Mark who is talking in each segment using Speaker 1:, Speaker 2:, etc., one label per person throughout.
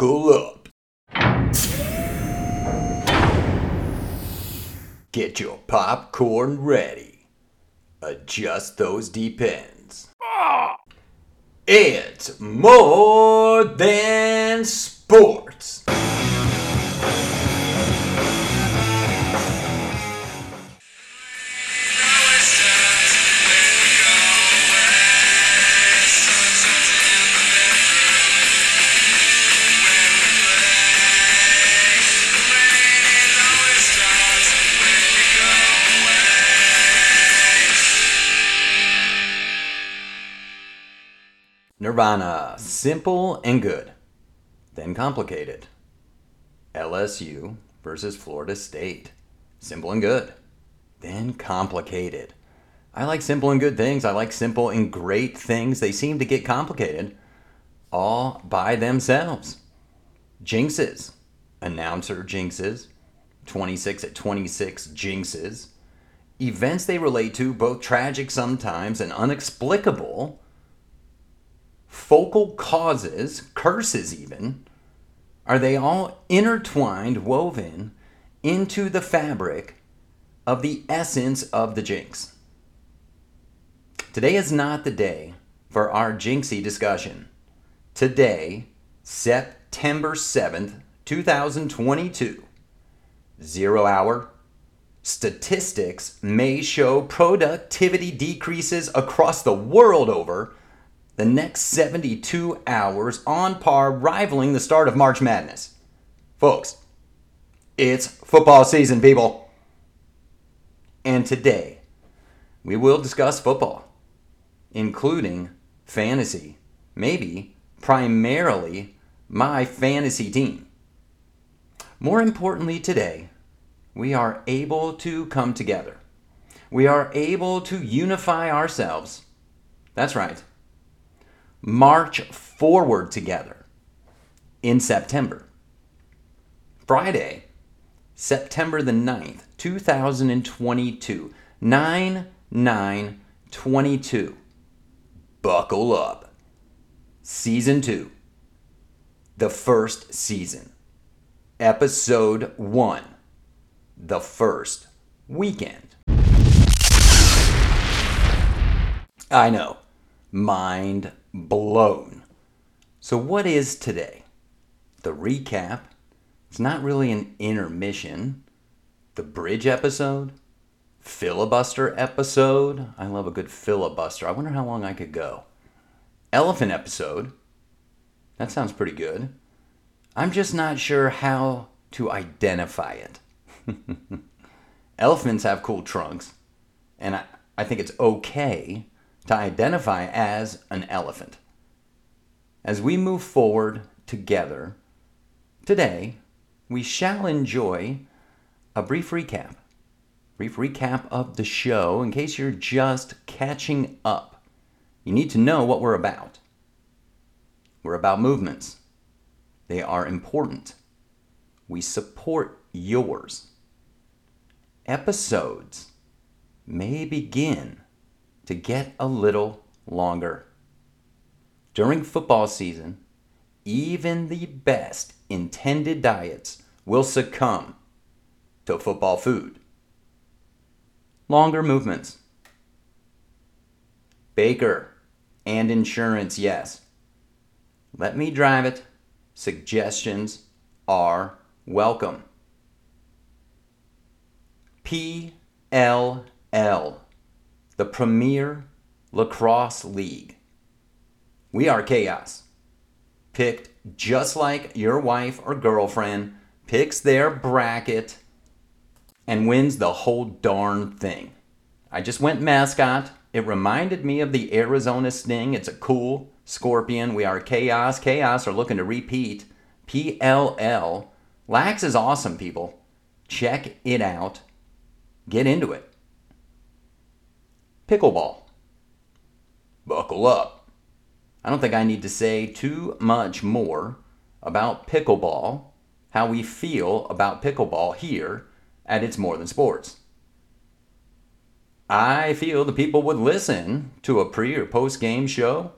Speaker 1: Buckle up. Get your popcorn ready. Adjust those depends. It's more than sports. Nirvana, simple and good, then complicated. LSU versus Florida State, simple and good, then complicated. I like simple and good things. I like simple and great things. They seem to get complicated all by themselves. Jinxes, announcer jinxes, 26 at 26 jinxes, events they relate to, both tragic sometimes and unexplicable focal causes, curses even, are they all intertwined, woven into the fabric of the essence of the jinx? Today is not the day for our jinxy discussion. Today, September 7th, 2022, zero hour, statistics may show productivity decreases across the world over the next 72 hours on par, rivaling the start of March Madness. Folks, it's football season, people. And today, we will discuss football, including fantasy, maybe primarily my fantasy team. More importantly, today, we are able to come together. We are able to unify ourselves. That's right march forward together in September. Friday, September the 9th, 2022. 9 9 22. Buckle up. Season 2. The first season. Episode 1. The first weekend. I know. Mind blown. So, what is today? The recap. It's not really an intermission. The bridge episode. Filibuster episode. I love a good filibuster. I wonder how long I could go. Elephant episode. That sounds pretty good. I'm just not sure how to identify it. Elephants have cool trunks, and I, I think it's okay to identify as an elephant. As we move forward together, today we shall enjoy a brief recap. Brief recap of the show in case you're just catching up. You need to know what we're about. We're about movements, they are important. We support yours. Episodes may begin to get a little longer. During football season, even the best intended diets will succumb to football food. Longer movements. Baker and insurance, yes. Let me drive it. Suggestions are welcome. PLL the Premier Lacrosse League. We are chaos. Picked just like your wife or girlfriend picks their bracket and wins the whole darn thing. I just went mascot. It reminded me of the Arizona Sting. It's a cool scorpion. We are chaos. Chaos are looking to repeat. PLL. Lax is awesome, people. Check it out. Get into it. Pickleball. Buckle up. I don't think I need to say too much more about pickleball, how we feel about pickleball here at It's More Than Sports. I feel the people would listen to a pre or post game show,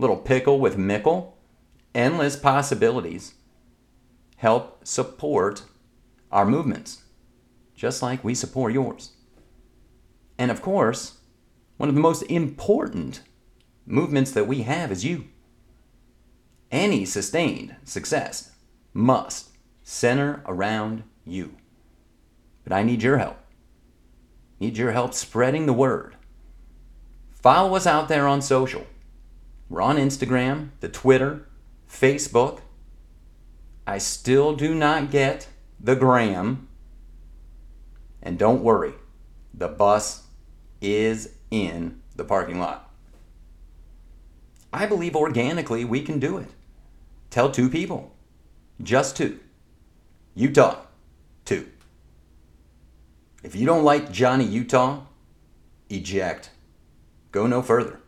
Speaker 1: little pickle with Mickle, endless possibilities, help support our movements, just like we support yours. And of course, one of the most important movements that we have is you. Any sustained success must center around you. But I need your help. Need your help spreading the word. Follow us out there on social. We're on Instagram, the Twitter, Facebook. I still do not get the gram. And don't worry, the bus is in the parking lot. I believe organically we can do it. Tell two people, just two. Utah, two. If you don't like Johnny Utah, eject. Go no further.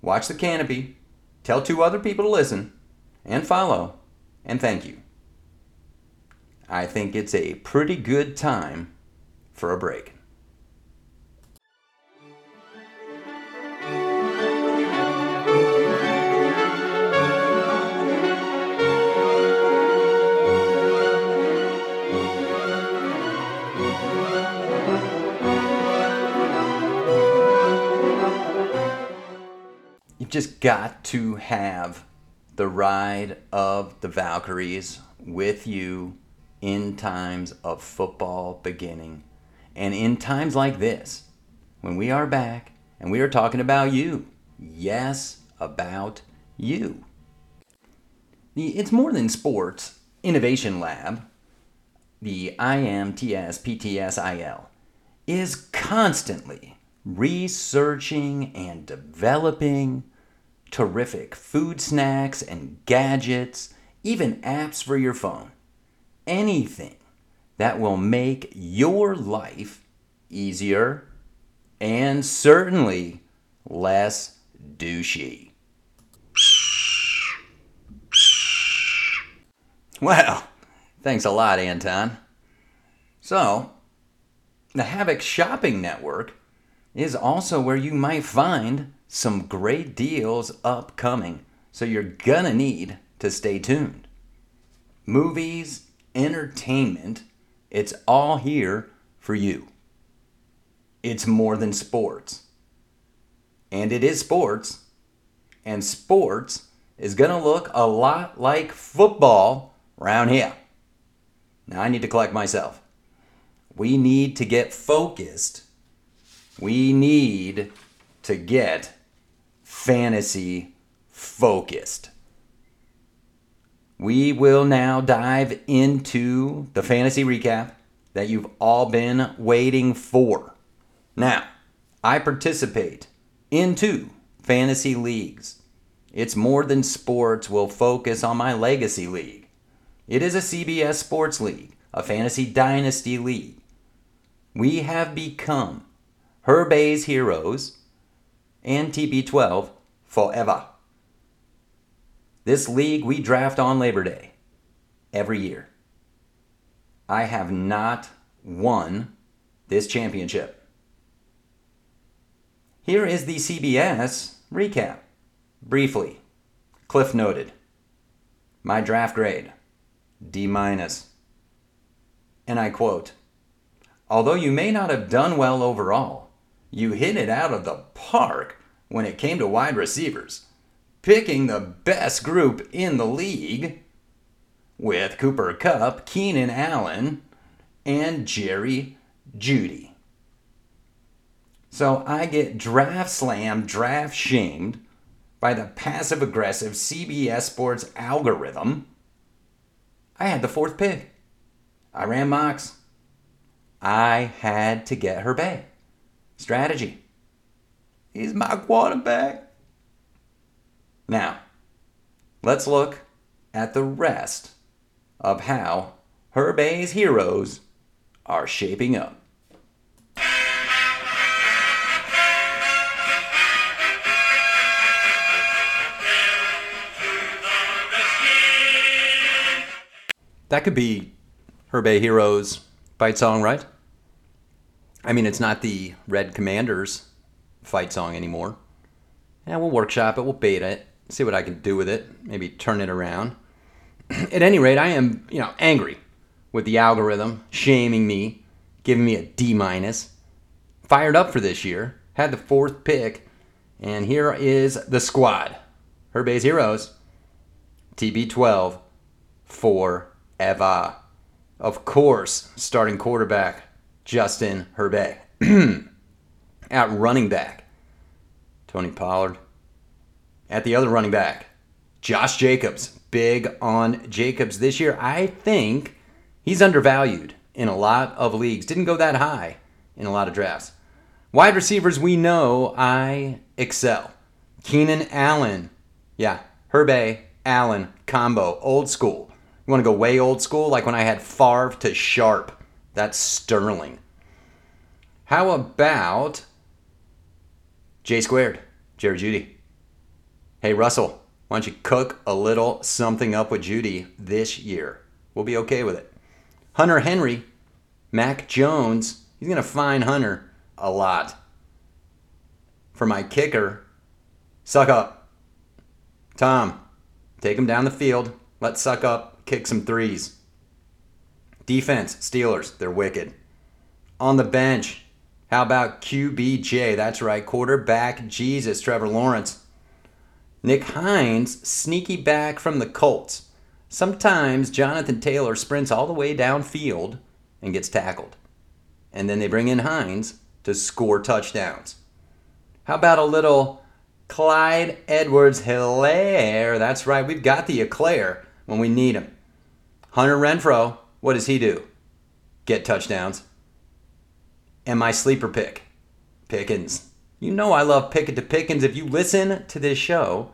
Speaker 1: Watch the canopy, tell two other people to listen, and follow, and thank you. I think it's a pretty good time for a break. You've just got to have the ride of the Valkyries with you in times of football beginning. And in times like this, when we are back and we are talking about you. Yes, about you. It's more than sports. Innovation Lab, the IMTS PTSIL, is constantly researching and developing terrific food snacks and gadgets, even apps for your phone. Anything that will make your life easier and certainly less douchey. Well, thanks a lot, Anton. So, the Havoc Shopping Network is also where you might find some great deals upcoming. So you're gonna need to stay tuned. Movies, entertainment, it's all here for you. It's more than sports. And it is sports. And sports is gonna look a lot like football around here. Now I need to collect myself. We need to get focused. We need to get fantasy focused. We will now dive into the fantasy recap that you've all been waiting for. Now, I participate in two fantasy leagues. It's more than sports, will focus on my legacy league. It is a CBS Sports League, a fantasy dynasty league. We have become Herbay's heroes and TB12 forever. This league we draft on Labor Day every year. I have not won this championship. Here is the CBS recap. Briefly, Cliff noted. My draft grade, D minus. And I quote, although you may not have done well overall, you hit it out of the park when it came to wide receivers, picking the best group in the league with Cooper Kupp, Keenan Allen, and Jerry Jeudy. So I get draft slammed, draft shamed by the passive aggressive CBS Sports algorithm. I had the fourth pick. I ran mocks. I had to get her bay. Strategy. He's my quarterback. Now, let's look at the rest of how Herbay's heroes are shaping up. That could be Herbay Heroes fight song, right? I mean, it's not the Red Commanders fight song anymore. Yeah, we'll workshop it, we'll beta it, see what I can do with it, maybe turn it around. At any rate, I am, you know, angry with the algorithm shaming me, giving me a D minus. Fired up for this year, had the fourth pick, and here is the squad. Herbay's heroes, TB12 forever. Of course, starting quarterback Justin Herbert. At running back, Tony Pollard. At the other running back, Josh Jacobs. Big on Jacobs this year. I think he's undervalued in a lot of leagues. Didn't go that high in a lot of drafts. Wide receivers, we know I excel. Keenan Allen. Yeah, Herbert, Allen combo. Old school. You want to go way old school? Like when I had Favre to Sharpe. That's sterling. How about J squared, Jerry Jeudy. Hey, Russell, why don't you cook a little something up with Jeudy this year? We'll be okay with it. Hunter Henry, Mac Jones, he's going to find Hunter a lot. For my kicker, Succop. Tom, take him down the field. Let's Succop, kick some threes. Defense, Steelers, they're wicked. On the bench, how about QBJ? That's right, quarterback Jesus, Trevor Lawrence. Nick Hines, sneaky back from the Colts. Sometimes Jonathan Taylor sprints all the way downfield and gets tackled. And then they bring in Hines to score touchdowns. How about a little Clyde Edwards Helaire? That's right, we've got the Eclair when we need him. Hunter Renfrow, what does he do? Get touchdowns and my sleeper pick, Pickens. You know I love Pickett to Pickens. If you listen to this show,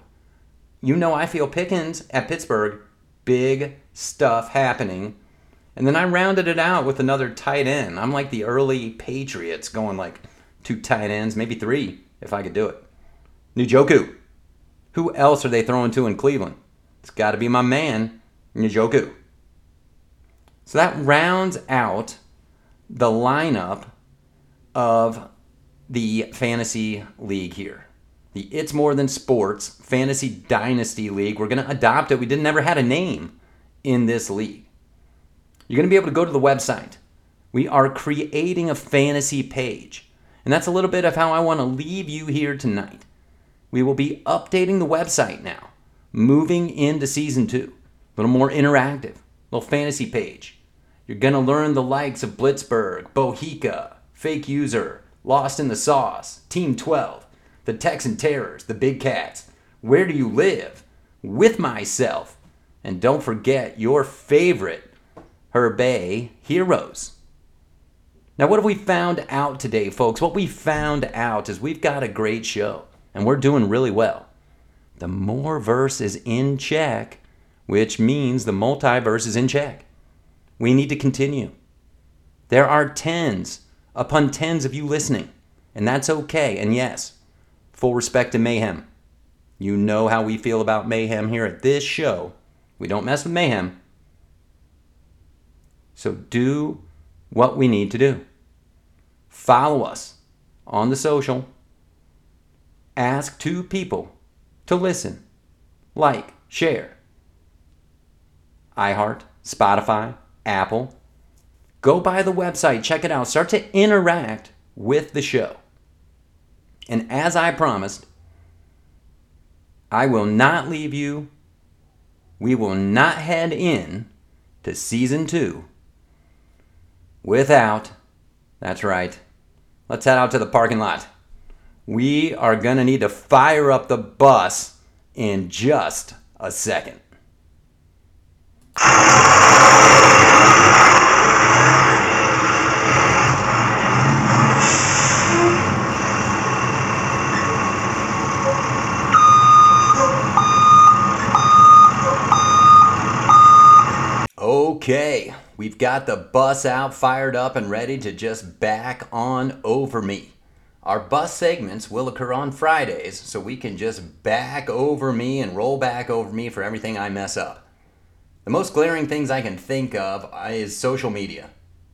Speaker 1: you know I feel Pickens at Pittsburgh. Big stuff happening. And then I rounded it out with another tight end. I'm like the early Patriots going like two tight ends, maybe three if I could do it. Njoku. Who else are they throwing to in Cleveland? It's got to be my man, Njoku. So that rounds out the lineup of the fantasy league here. The It's More Than Sports Fantasy Dynasty League. We're going to adopt it. We didn't never had a name in this league. You're going to be able to go to the website. We are creating a fantasy page. And that's a little bit of how I want to leave you here tonight. We will be updating the website now, moving into season two. A little more interactive, little fantasy page. You're going to learn the likes of Blitzburg, Bohica, Fake User, Lost in the Sauce, Team 12, The Texan Terrors, The Big Cats, Where Do You Live, With Myself, and don't forget your favorite Herbay heroes. Now, what have we found out today, folks? What we found out is we've got a great show, and we're doing really well. The more verse is in check, which means the multiverse is in check. We need to continue. There are tens upon tens of you listening. And that's okay. And yes, full respect to Mayhem. You know how we feel about Mayhem here at this show. We don't mess with Mayhem. So do what we need to do. Follow us on the social. Ask two people to listen, like, share. iHeart, Spotify, Apple, Go by the website, check it out, start to interact with the show. And as I promised, I will not leave you. We will not head in to season two without, that's right, let's head out to the parking lot. We are going to need to fire up the bus in just a second. Okay, we've got the bus out, fired up, and ready to just back on over me. Our bus segments will occur on Fridays, so we can just back over me and roll back over me for everything I mess up. The most glaring things I can think of is social media,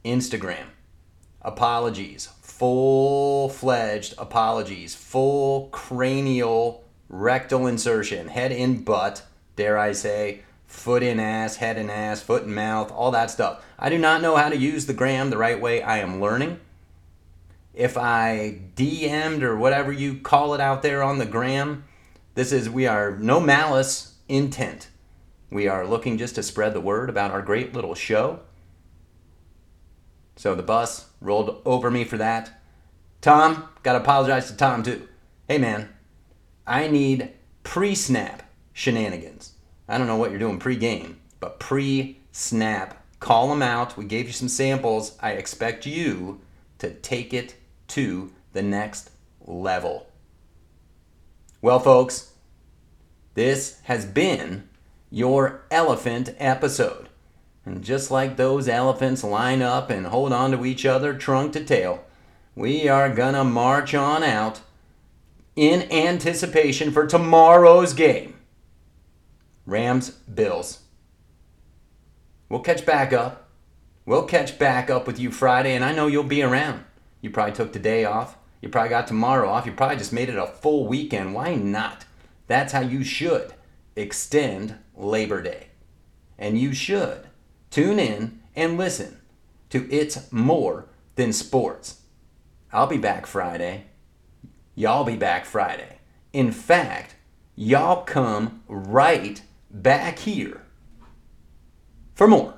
Speaker 1: Instagram, apologies, full fledged apologies, full cranial rectal insertion, head in butt, dare I say, foot in ass, head in ass, foot in mouth, all that stuff. I do not know how to use the gram the right way. I am learning. If I DM'd or whatever you call it out there on the gram, this is, we are no malice intent. We are looking just to spread the word about our great little show. So the bus rolled over me for that. Tom, got to apologize to Tom too. Hey man, I need pre snap shenanigans. I don't know what you're doing pre game, but pre snap, call them out. We gave you some samples. I expect you to take it to the next level. Well, folks, this has been your elephant episode. And just like those elephants line up and hold on to each other trunk to tail, we are gonna march on out in anticipation for tomorrow's game Rams Bills. We'll catch back up. We'll catch back up with you Friday, and I know you'll be around. You probably took the day off. You probably got tomorrow off. You probably just made it a full weekend. Why not? That's how you should extend Labor Day. And you should tune in and listen to It's More Than Sports. I'll be back Friday. Y'all be back Friday. In fact, y'all come right back here for more.